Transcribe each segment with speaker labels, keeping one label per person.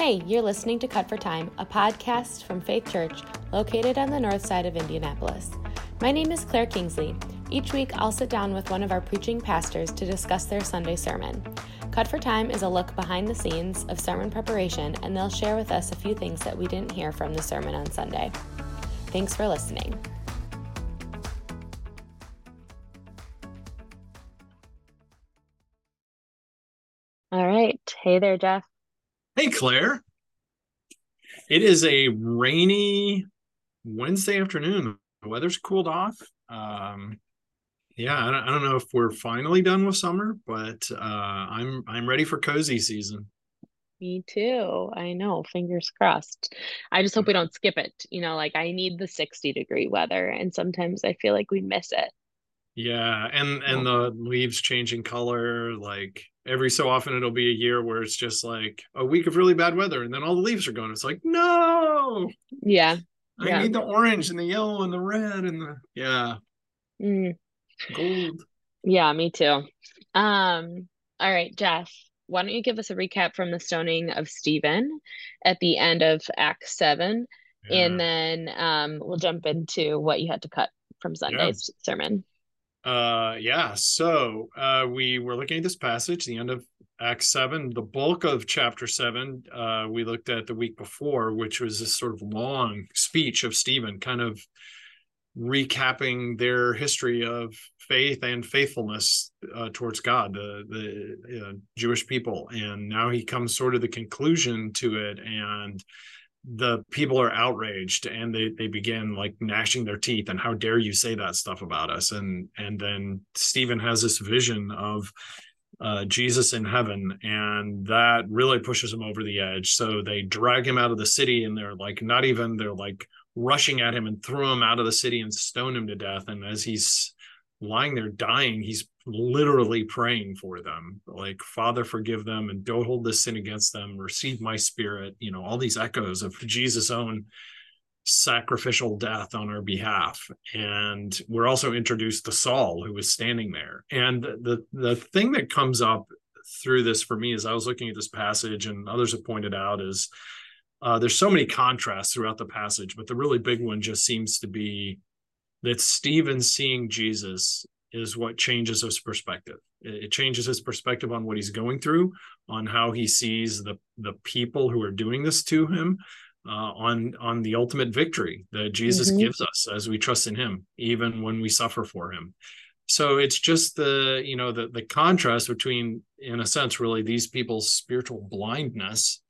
Speaker 1: Hey, you're listening to Cut for Time, a podcast from Faith Church located on the north side of Indianapolis. My name is Claire Kingsley. Each week, I'll sit down with one of our preaching pastors to discuss their Sunday sermon. Cut for Time is a look behind the scenes of sermon preparation, and they'll share with us a few things that we didn't hear from the sermon on Sunday. Thanks for listening. All right. Hey there, Jeff.
Speaker 2: Hey, Claire. It is a rainy Wednesday afternoon. The weather's cooled off. Um, yeah, I don't, I don't know if we're finally done with summer, but uh, I'm I'm ready for cozy season.
Speaker 1: Me too. I know. Fingers crossed. I just hope we don't skip it. You know, like I need the 60 degree weather, and sometimes I feel like we miss it.
Speaker 2: Yeah, and and the leaves changing color. Like every so often, it'll be a year where it's just like a week of really bad weather, and then all the leaves are gone. It's like no.
Speaker 1: Yeah.
Speaker 2: I
Speaker 1: yeah.
Speaker 2: need the orange and the yellow and the red and the yeah.
Speaker 1: Mm.
Speaker 2: Gold.
Speaker 1: Yeah, me too. Um, all right, Jeff, why don't you give us a recap from the stoning of Stephen at the end of Act seven, yeah. and then um, we'll jump into what you had to cut from Sunday's yeah. sermon.
Speaker 2: Uh, yeah. So uh, we were looking at this passage, the end of Act seven, the bulk of chapter seven. Uh, we looked at the week before, which was this sort of long speech of Stephen, kind of recapping their history of faith and faithfulness uh, towards God, the the uh, Jewish people, and now he comes sort of the conclusion to it, and the people are outraged and they they begin like gnashing their teeth and how dare you say that stuff about us and and then Stephen has this vision of uh, Jesus in heaven, and that really pushes him over the edge. So they drag him out of the city, and they're like, not even they're like rushing at him and throw him out of the city and stone him to death. And as he's lying there dying, he's literally praying for them, like, Father, forgive them and don't hold this sin against them, receive my spirit, you know, all these echoes of Jesus' own sacrificial death on our behalf. And we're also introduced to Saul, who was standing there. And the the thing that comes up through this for me as I was looking at this passage, and others have pointed out, is uh, there's so many contrasts throughout the passage, but the really big one just seems to be that Stephen seeing Jesus is what changes his perspective. It changes his perspective on what he's going through, on how he sees the the people who are doing this to him, uh, on on the ultimate victory that Jesus mm-hmm. gives us as we trust in Him, even when we suffer for Him. So it's just the you know the the contrast between, in a sense, really these people's spiritual blindness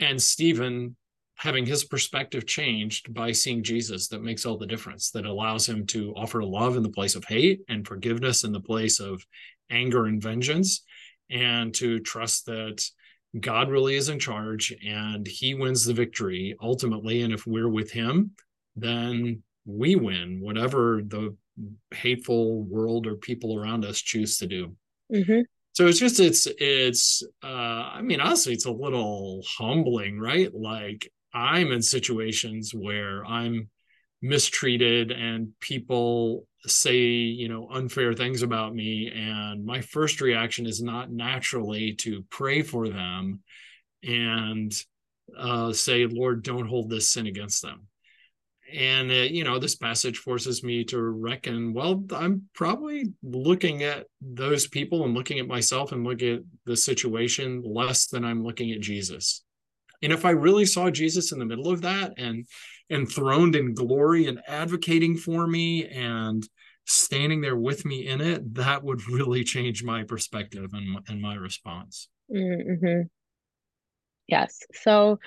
Speaker 2: and Stephen having his perspective changed by seeing Jesus that makes all the difference that allows him to offer love in the place of hate and forgiveness in the place of anger and vengeance and to trust that God really is in charge and he wins the victory ultimately. And if we're with him, then we win whatever the hateful world or people around us choose to do. Mm-hmm. So it's just it's it's uh I mean honestly it's a little humbling, right? Like I'm in situations where I'm mistreated and people say you know unfair things about me. And my first reaction is not naturally to pray for them and uh, say lord don't hold this sin against them. And uh, you know this passage forces me to reckon well i'm probably looking at those people and looking at myself and look at the situation less than i'm looking at jesus and if i really saw jesus in the middle of that and enthroned in glory and advocating for me and standing there with me in it, that would really change my perspective and, and my response.
Speaker 1: Mm-hmm. Yes. So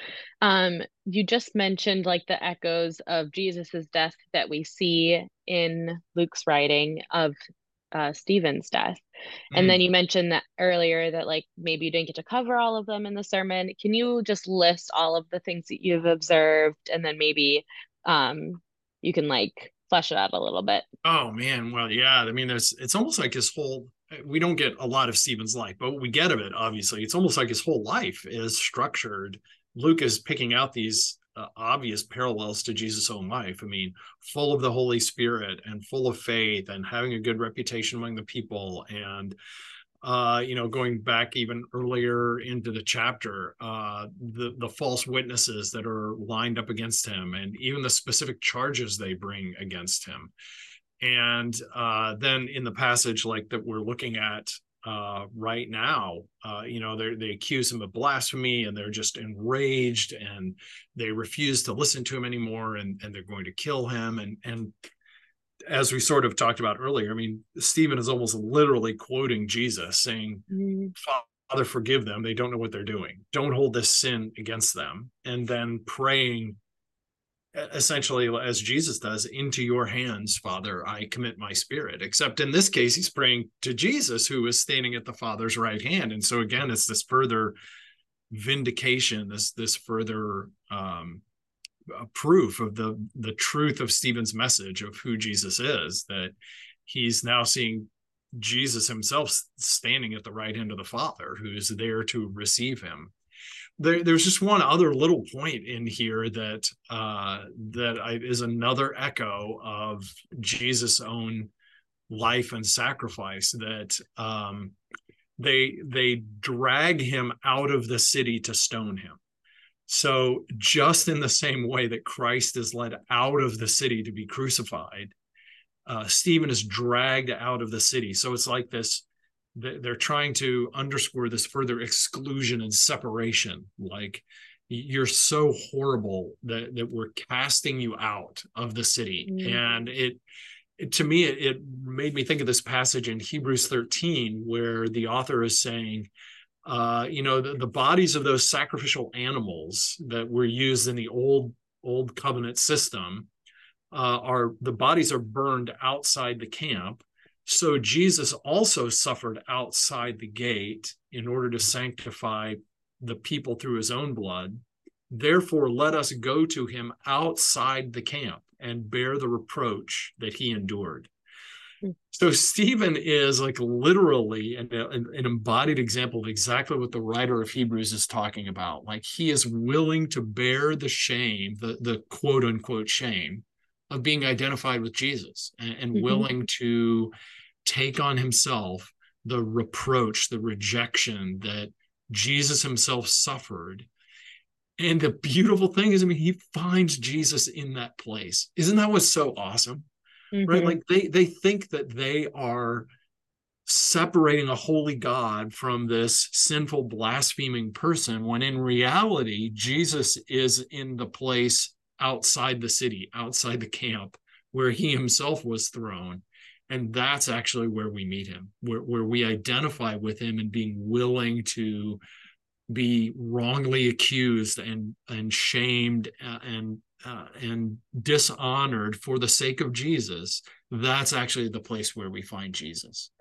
Speaker 1: um, you just mentioned like the echoes of Jesus's death that we see in Luke's writing of uh, Stephen's death. And mm. then you mentioned that earlier that like maybe you didn't get to cover all of them in the sermon. Can you just list all of the things that you've observed and then maybe um, you can like flesh it out a little bit?
Speaker 2: Oh man, well yeah. I mean, there's it's almost like his whole we don't get a lot of Stephen's life, but we get of it, obviously. It's almost like his whole life is structured. Luke is picking out these uh, obvious parallels to Jesus' own life. I mean, full of the Holy Spirit and full of faith and having a good reputation among the people and uh, you know, going back even earlier into the chapter, uh, the the false witnesses that are lined up against him, and even the specific charges they bring against him. And uh, then in the passage like that we're looking at uh, right now, uh, you know, they they accuse him of blasphemy, and they're just enraged, and they refuse to listen to him anymore, and and they're going to kill him, and and as we sort of talked about earlier, I mean, Stephen is almost literally quoting Jesus saying, mm-hmm. Father, forgive them. They don't know what they're doing. Don't hold this sin against them. And then praying essentially as Jesus does, into your hands, Father, I commit my spirit. Except in this case, he's praying to Jesus, who is standing at the Father's right hand. And so again, it's this further vindication, this this further um, proof of the the truth of Stephen's message of who Jesus is that he's now seeing Jesus himself standing at the right hand of the Father who's there to receive him. There, there's just one other little point in here that uh, that I, is another echo of Jesus' own life and sacrifice that um, they they drag him out of the city to stone him so, just in the same way that Christ is led out of the city to be crucified, uh, Stephen is dragged out of the city. So, it's like this they're trying to underscore this further exclusion and separation. Like, you're so horrible that, that we're casting you out of the city. Mm-hmm. And it, to me, it, it made me think of this passage in Hebrews 13 where the author is saying, uh, you know, the, the bodies of those sacrificial animals that were used in the old old covenant system uh, are the bodies are burned outside the camp. So Jesus also suffered outside the gate in order to sanctify the people through his own blood. Therefore, let us go to him outside the camp and bear the reproach that he endured. Hmm. So Stephen is like literally an, an, embodied example of exactly what the writer of Hebrews is talking about. Like he is willing to bear the shame, the the quote unquote shame of being identified with Jesus and, and mm-hmm. willing to take on himself the reproach, the rejection that Jesus himself suffered. And the beautiful thing is, I mean, he finds Jesus in that place. Isn't that what's so awesome? mm-hmm. right like they they think that they are separating a holy god from this sinful blaspheming person when in reality jesus is in the place outside the city outside the camp where he himself was thrown and that's actually where we meet him where, where we identify with him and being willing to be wrongly accused and and shamed uh, and uh, and dishonored for the sake of Jesus, that's actually the place where we find Jesus.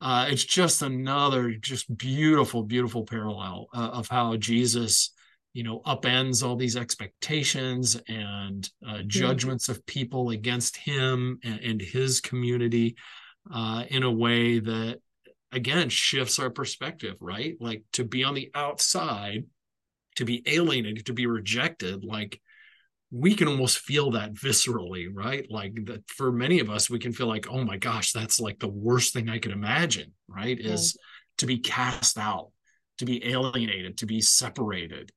Speaker 2: Uh, it's just another just beautiful, beautiful parallel uh, of how Jesus, you know, upends all these expectations and uh, judgments of people against him and, and his community uh, in a way that, again, shifts our perspective. Right, like to be on the outside, to be alienated, to be rejected, like we can almost feel that viscerally, right? Like that for many of us, we can feel like, oh my gosh, that's like the worst thing I could imagine, right? Yeah. Is to be cast out, to be alienated, to be separated.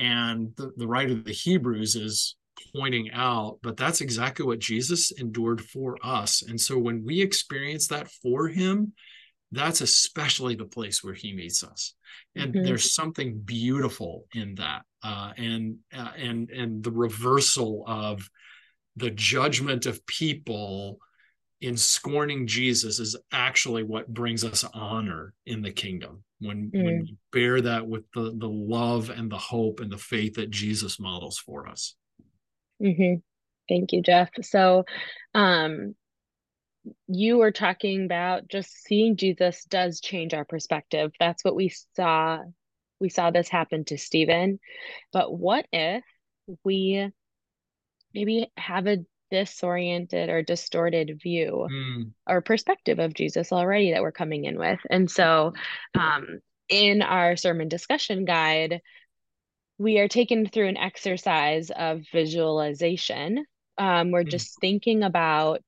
Speaker 2: And the, the writer of the Hebrews is pointing out, but that's exactly what Jesus endured for us. And so when we experience that for him, that's especially the place where he meets us and mm-hmm. there's something beautiful in that uh, and uh, and and the reversal of the judgment of people in scorning jesus is actually what brings us honor in the kingdom when mm. when we bear that with the the love and the hope and the faith that jesus models for us
Speaker 1: mm-hmm. thank you jeff so um you were talking about just seeing Jesus does change our perspective. That's what we saw. We saw this happen to Stephen. But what if we maybe have a disoriented or distorted view mm. or perspective of Jesus already that we're coming in with? And so, um, in our sermon discussion guide, we are taken through an exercise of visualization. Um, we're mm. just thinking about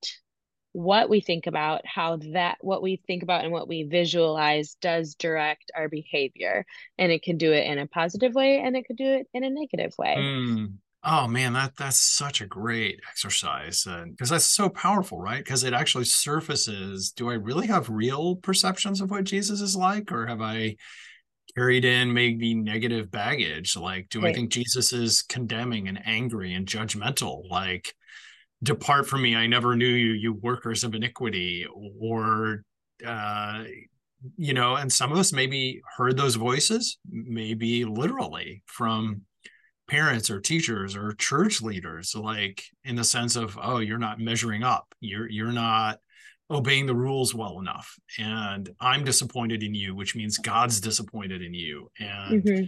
Speaker 1: what we think about, how that what we think about and what we visualize does direct our behavior. And it can do it in a positive way and it could do it in a negative way.
Speaker 2: Mm. Oh man, that that's such a great exercise because that's so powerful, right? Because it actually surfaces: Do I really have real perceptions of what Jesus is like, or have I carried in maybe negative baggage? Like, do right. I think Jesus is condemning and angry and judgmental? Like, depart from me, I never knew you, you workers of iniquity, or uh, you know, and some of us maybe heard those voices, maybe literally from parents or teachers or church leaders like in the sense of oh you're not measuring up. You're you're not obeying the rules well enough. And i'm disappointed in you which means god's disappointed in you. And mm-hmm.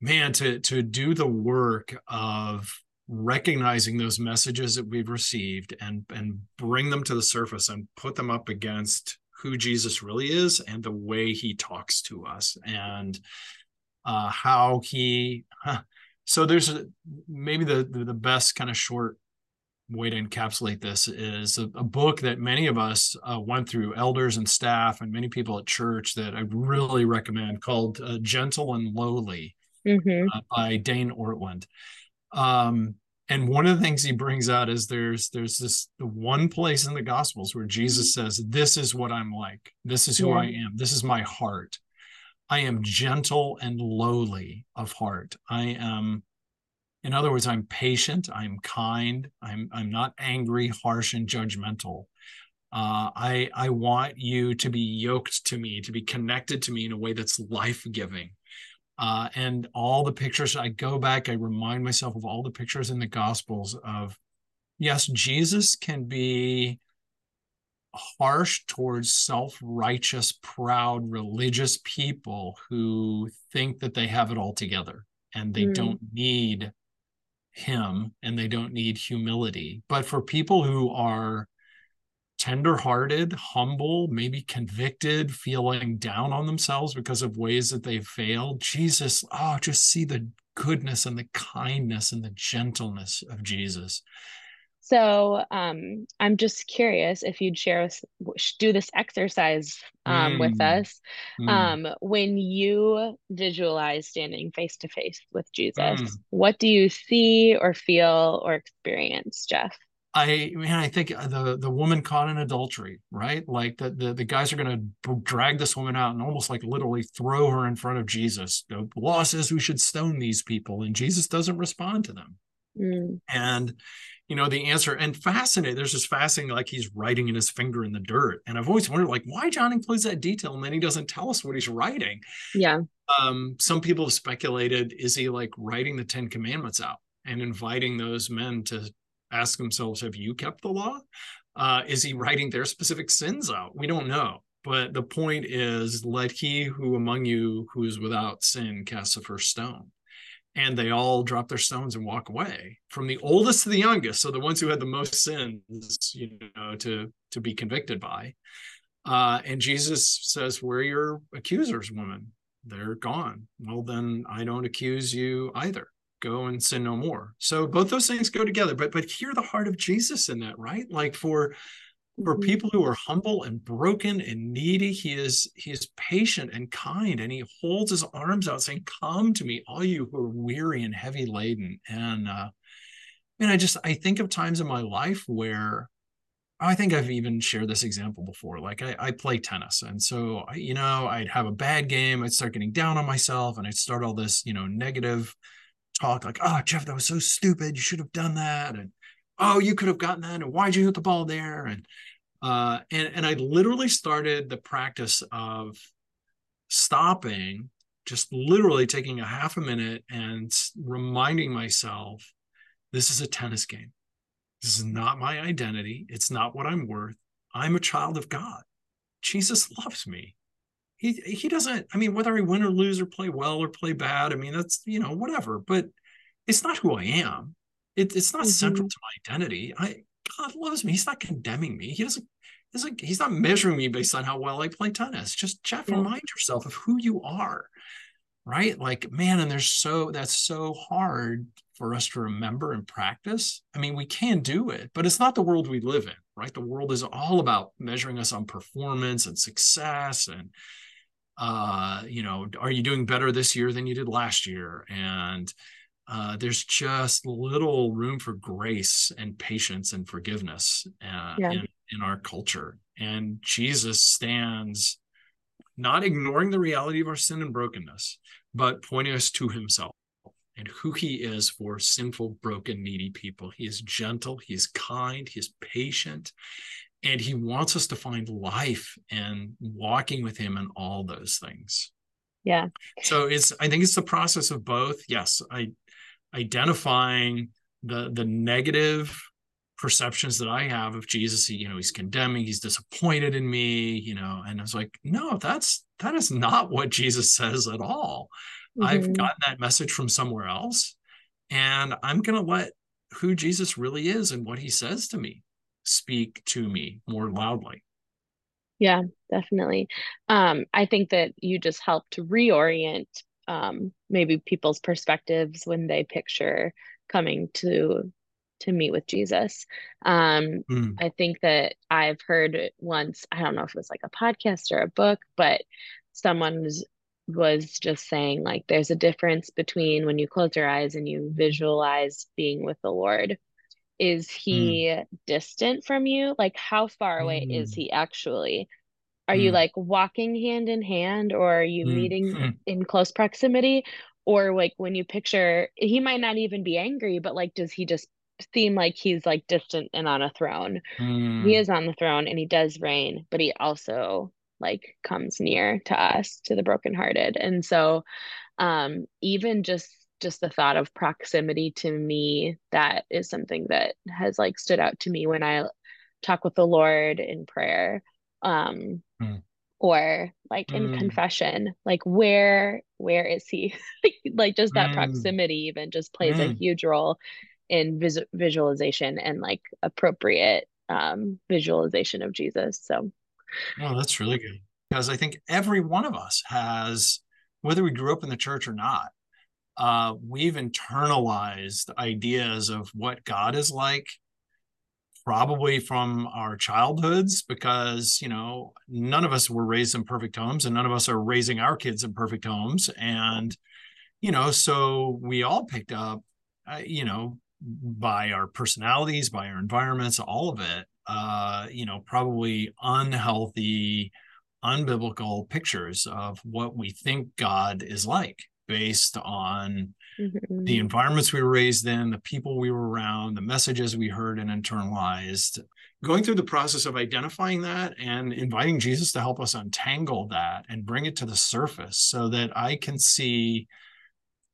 Speaker 2: man to to do the work of recognizing those messages that we've received and and bring them to the surface and put them up against who Jesus really is and the way he talks to us and uh, how he so there's a, maybe the, the, best kind of short way to encapsulate this is a, a book that many of us uh, went through elders and staff and many people at church that i really recommend called uh, gentle and lowly mm-hmm. uh, by dane ortlund um, and one of the things he brings out is there's there's this the one place in the gospels where jesus says this is what i'm like this is who yeah. i am this is my heart I am gentle and lowly of heart. I am, in other words, I'm patient. I'm kind. I'm I'm not angry, harsh, and judgmental. Uh, I I want you to be yoked to me, to be connected to me in a way that's life giving. Uh, and all the pictures, I go back, I remind myself of all the pictures in the Gospels of, yes, Jesus can be harsh towards self-righteous proud religious people who think that they have it all together and they mm. don't need him and they don't need humility but for people who are tenderhearted humble maybe convicted feeling down on themselves because of ways that they've failed jesus oh just see the goodness and the kindness and the gentleness of jesus
Speaker 1: so um, I'm just curious if you'd share us, do this exercise um, mm. with us. Mm. Um, when you visualize standing face to face with Jesus, mm. what do you see or feel or experience, Jeff?
Speaker 2: I mean, I think the the woman caught in adultery, right? Like the the, the guys are going to drag this woman out and almost like literally throw her in front of Jesus. The law says we should stone these people, and Jesus doesn't respond to them. Mm. And you know the answer and fascinating there's just fascinating like he's writing in his finger in the dirt and i've always wondered like why john includes that detail and then he doesn't tell us what he's writing?
Speaker 1: Yeah.
Speaker 2: Um some people have speculated is he like writing the 10 commandments out and inviting those men to ask themselves have you kept the law? Uh is he writing their specific sins out? We don't know but the point is let he who among you who is without sin cast the first stone and they all drop their stones and walk away. From the oldest to the youngest so the ones who had the most sins you know to to be convicted by uh, and jesus says where are your accusers woman. They're gone. Well then i don't accuse you either. Go and sin no more. So both those things go together but but hear the heart of jesus in that right? Like for for mm-hmm. people who are humble and broken and needy he is he is patient and kind and he holds his arms out saying come to me all you who are weary and heavy laden and uh and i just i think of times in my life where i think i've even shared this example before like i, I play tennis and so I, you know i'd have a bad game i'd start getting down on myself and i'd start all this you know negative talk like oh jeff that was so stupid you should have done that and oh, you could have gotten that, and why'd you hit the ball there? And uh, and and I literally started the practice of stopping, just literally taking a half a minute and reminding myself, this is a tennis game. This is not my identity. It's not what I'm worth. I'm a child of God. Jesus loves me. He he doesn't. I mean, whether I win or lose or play well or play bad, I mean that's you know whatever. But it's not who I am. It, it's not mm-hmm. central to my identity. I God loves me. He's not condemning me. He doesn't. He's like he's not measuring me based on how well I play tennis. Just Jeff, yeah. remind yourself of who you are, right? Like man, and there's so that's so hard for us to remember and practice. I mean, we can do it, but it's not the world we live in, right? The world is all about measuring us on performance and success and uh, you know, are you doing better this year than you did last year? And uh, there's just little room for grace and patience and forgiveness uh, yeah. in, in our culture. And Jesus stands not ignoring the reality of our sin and brokenness, but pointing us to himself and who he is for sinful, broken, needy people. He is gentle, he is kind, he is patient, and he wants us to find life and walking with him and all those things.
Speaker 1: Yeah.
Speaker 2: So it's I think it's the process of both. Yes, I identifying the the negative perceptions that I have of Jesus. You know, he's condemning, he's disappointed in me, you know, and I was like, no, that's that is not what Jesus says at all. Mm-hmm. I've gotten that message from somewhere else. And I'm gonna let who Jesus really is and what he says to me speak to me more loudly.
Speaker 1: Yeah, definitely. Um, I think that you just helped reorient um, maybe people's perspectives when they picture coming to to meet with Jesus. Um, mm. I think that I've heard once, I don't know if it was like a podcast or a book, but someone was, was just saying like there's a difference between when you close your eyes and you visualize being with the Lord. Is he mm. distant from you? Like how far away mm. is he actually? Are mm. you like walking hand in hand or are you mm. meeting hmm. in close proximity? Or like when you picture, he might not even be angry, but like, does he just seem like he's like distant and on a throne? He hmm. is on the throne and he does reign, but he also like comes near to us, to the brokenhearted. And so, um, even just just the thought of proximity to me that is something that has like stood out to me when i talk with the lord in prayer um mm. or like in mm. confession like where where is he like just that mm. proximity even just plays a hmm. huge role in vis- visualization and like appropriate um visualization of jesus so
Speaker 2: oh that's really good because i think every one of us has whether we grew up in the church or not uh, we've internalized ideas of what god is like probably from our childhoods because you know none of us were raised in perfect homes and none of us are raising our kids in perfect homes. And you know so we all picked up uh, you know by our personalities by our environments all of it uh you know probably unhealthy unbiblical pictures of what we think god is like based on mm-hmm. the environments we were raised in, the people we were around, the messages we heard and internalized. Going through the process of identifying that and inviting Jesus to help us untangle that and bring it to the surface so that I can see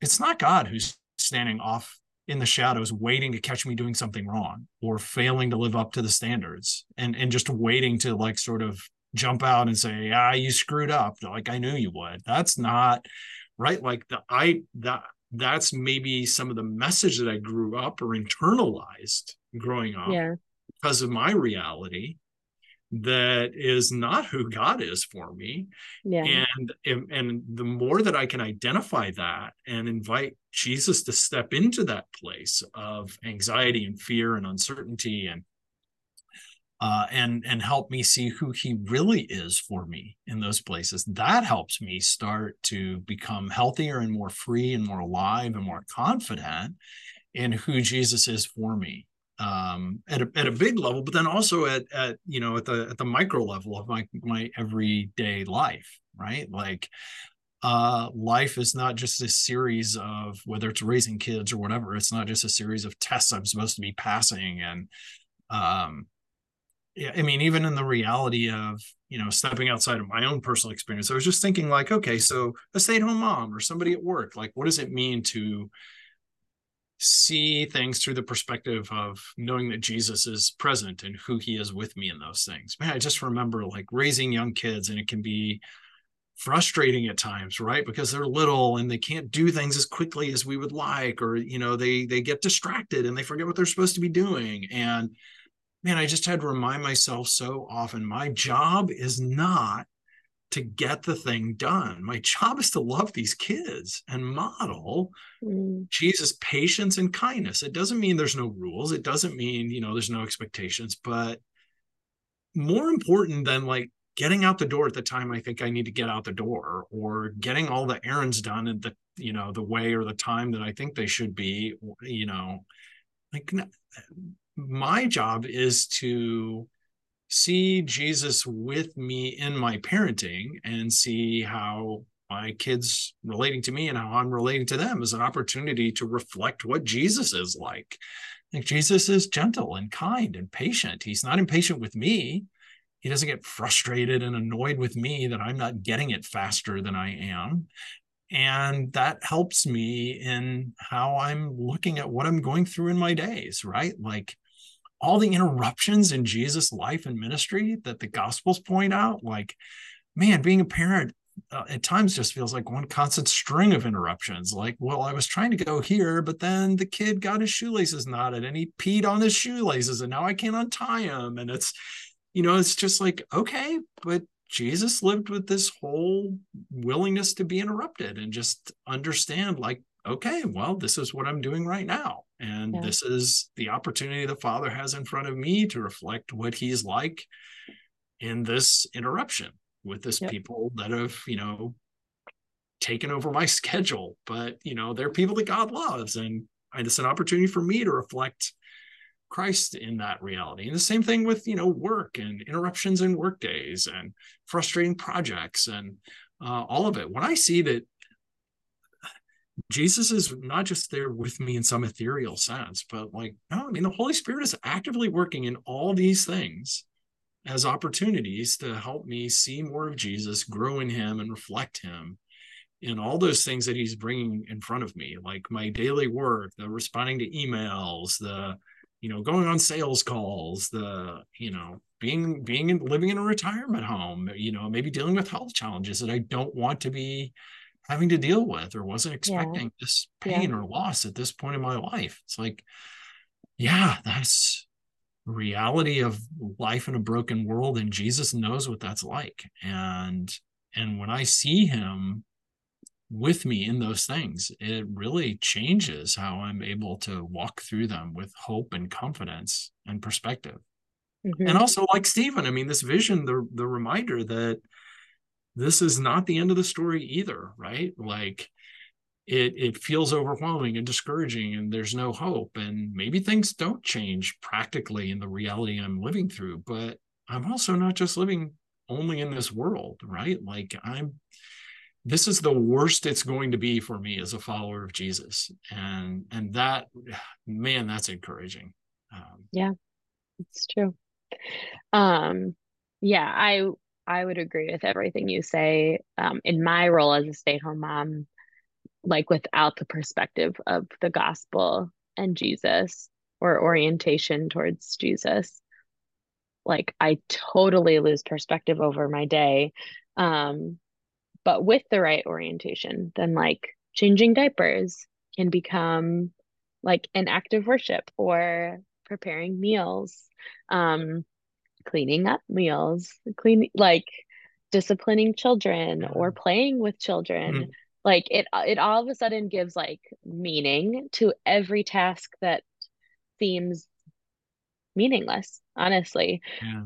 Speaker 2: it's not God who's standing off in the shadows waiting to catch me doing something wrong or failing to live up to the standards and and just waiting to like sort of jump out and say ah you screwed up like i knew you would that's not right like the i that that's maybe some of the message that i grew up or internalized growing up
Speaker 1: yeah.
Speaker 2: because of my reality that is not who god is for me
Speaker 1: yeah.
Speaker 2: and and the more that i can identify that and invite jesus to step into that place of anxiety and fear and uncertainty and uh, and and help me see who he really is for me in those places. That helps me start to become healthier and more free and more alive and more confident in who Jesus is for me um, at a at a big level, but then also at at you know at the at the micro level of my my everyday life, right? Like uh, life is not just a series of whether it's raising kids or whatever. It's not just a series of tests I'm supposed to be passing and um, yeah, I mean, even in the reality of, you know, stepping outside of my own personal experience, I was just thinking, like, okay, so a stay at home mom or somebody at work, like, what does it mean to see things through the perspective of knowing that Jesus is present and who he is with me in those things? Man, I just remember like raising young kids, and it can be frustrating at times right because they're little and they can't do things as quickly as we would like or you know they they get distracted and they forget what they're supposed to be doing and man, I just had to remind myself so often my job is not to get the thing done. My job is to love these kids and model mm. Jesus' patience and kindness. It doesn't mean there's no rules. It doesn't mean, you know, there's no expectations, but more important than like getting out the door at the time I think I need to get out the door or getting all the errands done at the you know the way or the time that I think they should be you know like my job is to see Jesus with me in my parenting and see how my kids relating to me and how I'm relating to them is an opportunity to reflect what Jesus is like. Like Jesus is gentle and kind and patient. He's not impatient with me. He doesn't get frustrated and annoyed with me that I'm not getting it faster than I am. And that helps me in how I'm looking at what I'm going through in my days, right? Like all the interruptions in Jesus' life and ministry that the Gospels point out, like, man, being a parent uh, at times just feels like one constant string of interruptions. Like, well, I was trying to go here, but then the kid got his shoelaces knotted and he peed on his shoelaces, and now I can't untie him. And it's, you know, it's just like, okay, but Jesus lived with this whole willingness to be interrupted and just understand, like, okay, well, this is what I'm doing right now. And yeah. this is the opportunity the Father has in front of me to reflect what He's like in this interruption with this yep. people that have, you know, taken over my schedule. But, you know, they're people that God loves. And it's an opportunity for me to reflect Christ in that reality. And the same thing with, you know, work and interruptions in work days and frustrating projects and uh, all of it. When I see that Jesus is not just there with me in some ethereal sense, but like, no, I mean, the Holy Spirit is actively working in all these things as opportunities to help me see more of Jesus, grow in Him, and reflect Him in all those things that He's bringing in front of me, like my daily work, the responding to emails, the, you know, going on sales calls, the, you know, being being in, living in a retirement home, you know, maybe dealing with health challenges that I don't want to be having to deal with or wasn't expecting yeah. this pain yeah. or loss at this point in my life. It's like, yeah, that's reality of life in a broken world and Jesus knows what that's like. And and when I see him with me in those things, it really changes how I'm able to walk through them with hope and confidence and perspective. Mm-hmm. And also like Stephen, I mean, this vision, the the reminder that this is not the end of the story either, right? Like it it feels overwhelming and discouraging and there's no hope and maybe things don't change practically in the reality I'm living through, but I'm also not just living only in this world, right? Like I'm this is the worst it's going to be for me as a follower of Jesus. And and that man, that's encouraging.
Speaker 1: Um, yeah, it's true. Um yeah, I I would agree with everything you say. Um, in my role as a stay at home mom, like without the perspective of the gospel and Jesus or orientation towards Jesus, like I totally lose perspective over my day. Um, but with the right orientation, then like changing diapers can become like an act of worship or preparing meals. Um, cleaning up meals, cleaning like disciplining children or playing with children. Mm-hmm. Like it it all of a sudden gives like meaning to every task that seems meaningless, honestly. Yeah.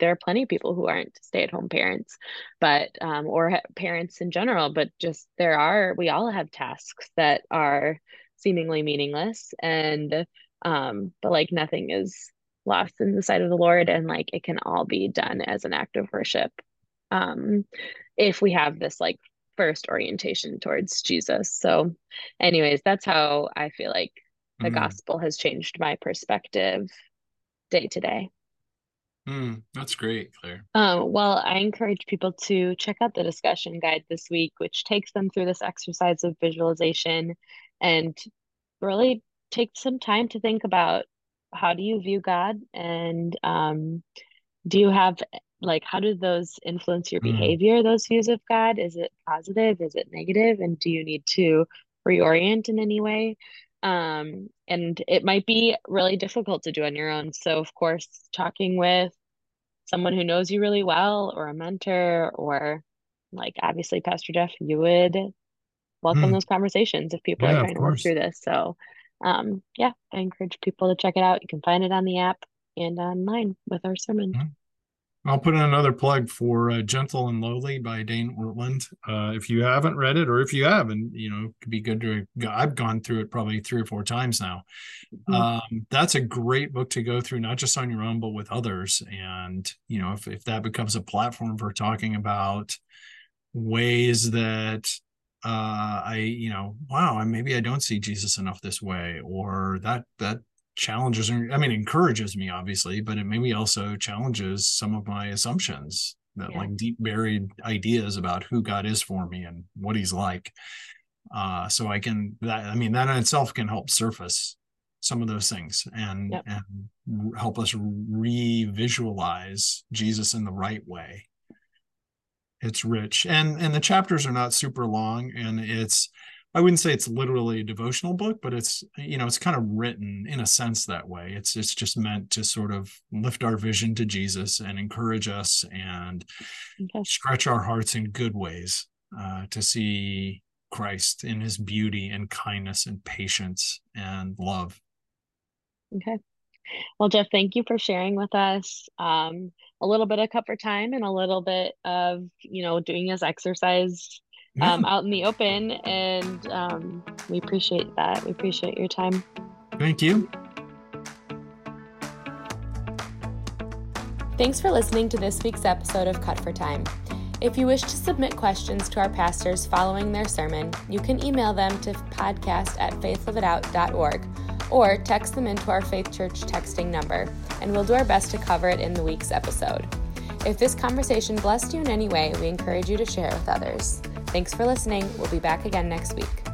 Speaker 1: There are plenty of people who aren't stay-at-home parents, but um, or parents in general, but just there are we all have tasks that are seemingly meaningless and um but like nothing is lost in the sight of the Lord and like it can all be done as an act of worship. Um, if we have this like first orientation towards Jesus. So, anyways, that's how I feel like the mm. gospel has changed my perspective day to day.
Speaker 2: Mm, that's great, Claire.
Speaker 1: Um, well, I encourage people to check out the discussion guide this week, which takes them through this exercise of visualization and really take some time to think about how do you view God? And um, do you have like how do those influence your mm. behavior those views of God? Is it positive? Is it negative? And do you need to reorient in any way? Um, and it might be really difficult to do on your own. So of course talking with someone who knows you really well or a mentor or like obviously Pastor Jeff you would welcome mm. those conversations if people yeah, are trying to work through this. So um, yeah, I encourage people to check it out. You can find it on the app and online with our sermon. Mm-hmm.
Speaker 2: I'll put in another plug for uh, Gentle and Lowly by Dane Ortlund. Uh, if you haven't read it, or if you have, and you know, it could be good to. I've gone through it probably three or four times now. Mm-hmm. Um, that's a great book to go through, not just on your own, but with others. And you know, if if that becomes a platform for talking about ways that uh, I, you know, wow, maybe I don't see Jesus enough this way, or that that challenges i mean encourages me obviously but it maybe also challenges some of my assumptions that yeah. like deep buried ideas about who god is for me and what he's like uh so i can that i mean that in itself can help surface some of those things and yep. and help us re-visualize jesus in the right way it's rich and and the chapters are not super long and it's I wouldn't say it's literally a devotional book, but it's you know it's kind of written in a sense that way. It's it's just meant to sort of lift our vision to Jesus and encourage us and okay. stretch our hearts in good ways uh, to see Christ in His beauty and kindness and patience and love.
Speaker 1: Okay. Well, Jeff, thank you for sharing with us um, a little bit of Cut for Time and a little bit of you know doing this exercise yeah. um, out in the open. And um, we appreciate that. We appreciate your time.
Speaker 2: Thank you.
Speaker 1: Thanks for listening to this week's episode of Cut for Time. If you wish to submit questions to our pastors following their sermon, you can email them to podcast at faithliveitout.org or text them into our Faith Church texting number, and we'll do our best to cover it in the week's episode. If this conversation blessed you in any way, we encourage you to share it with others. Thanks for listening. We'll be back again next week.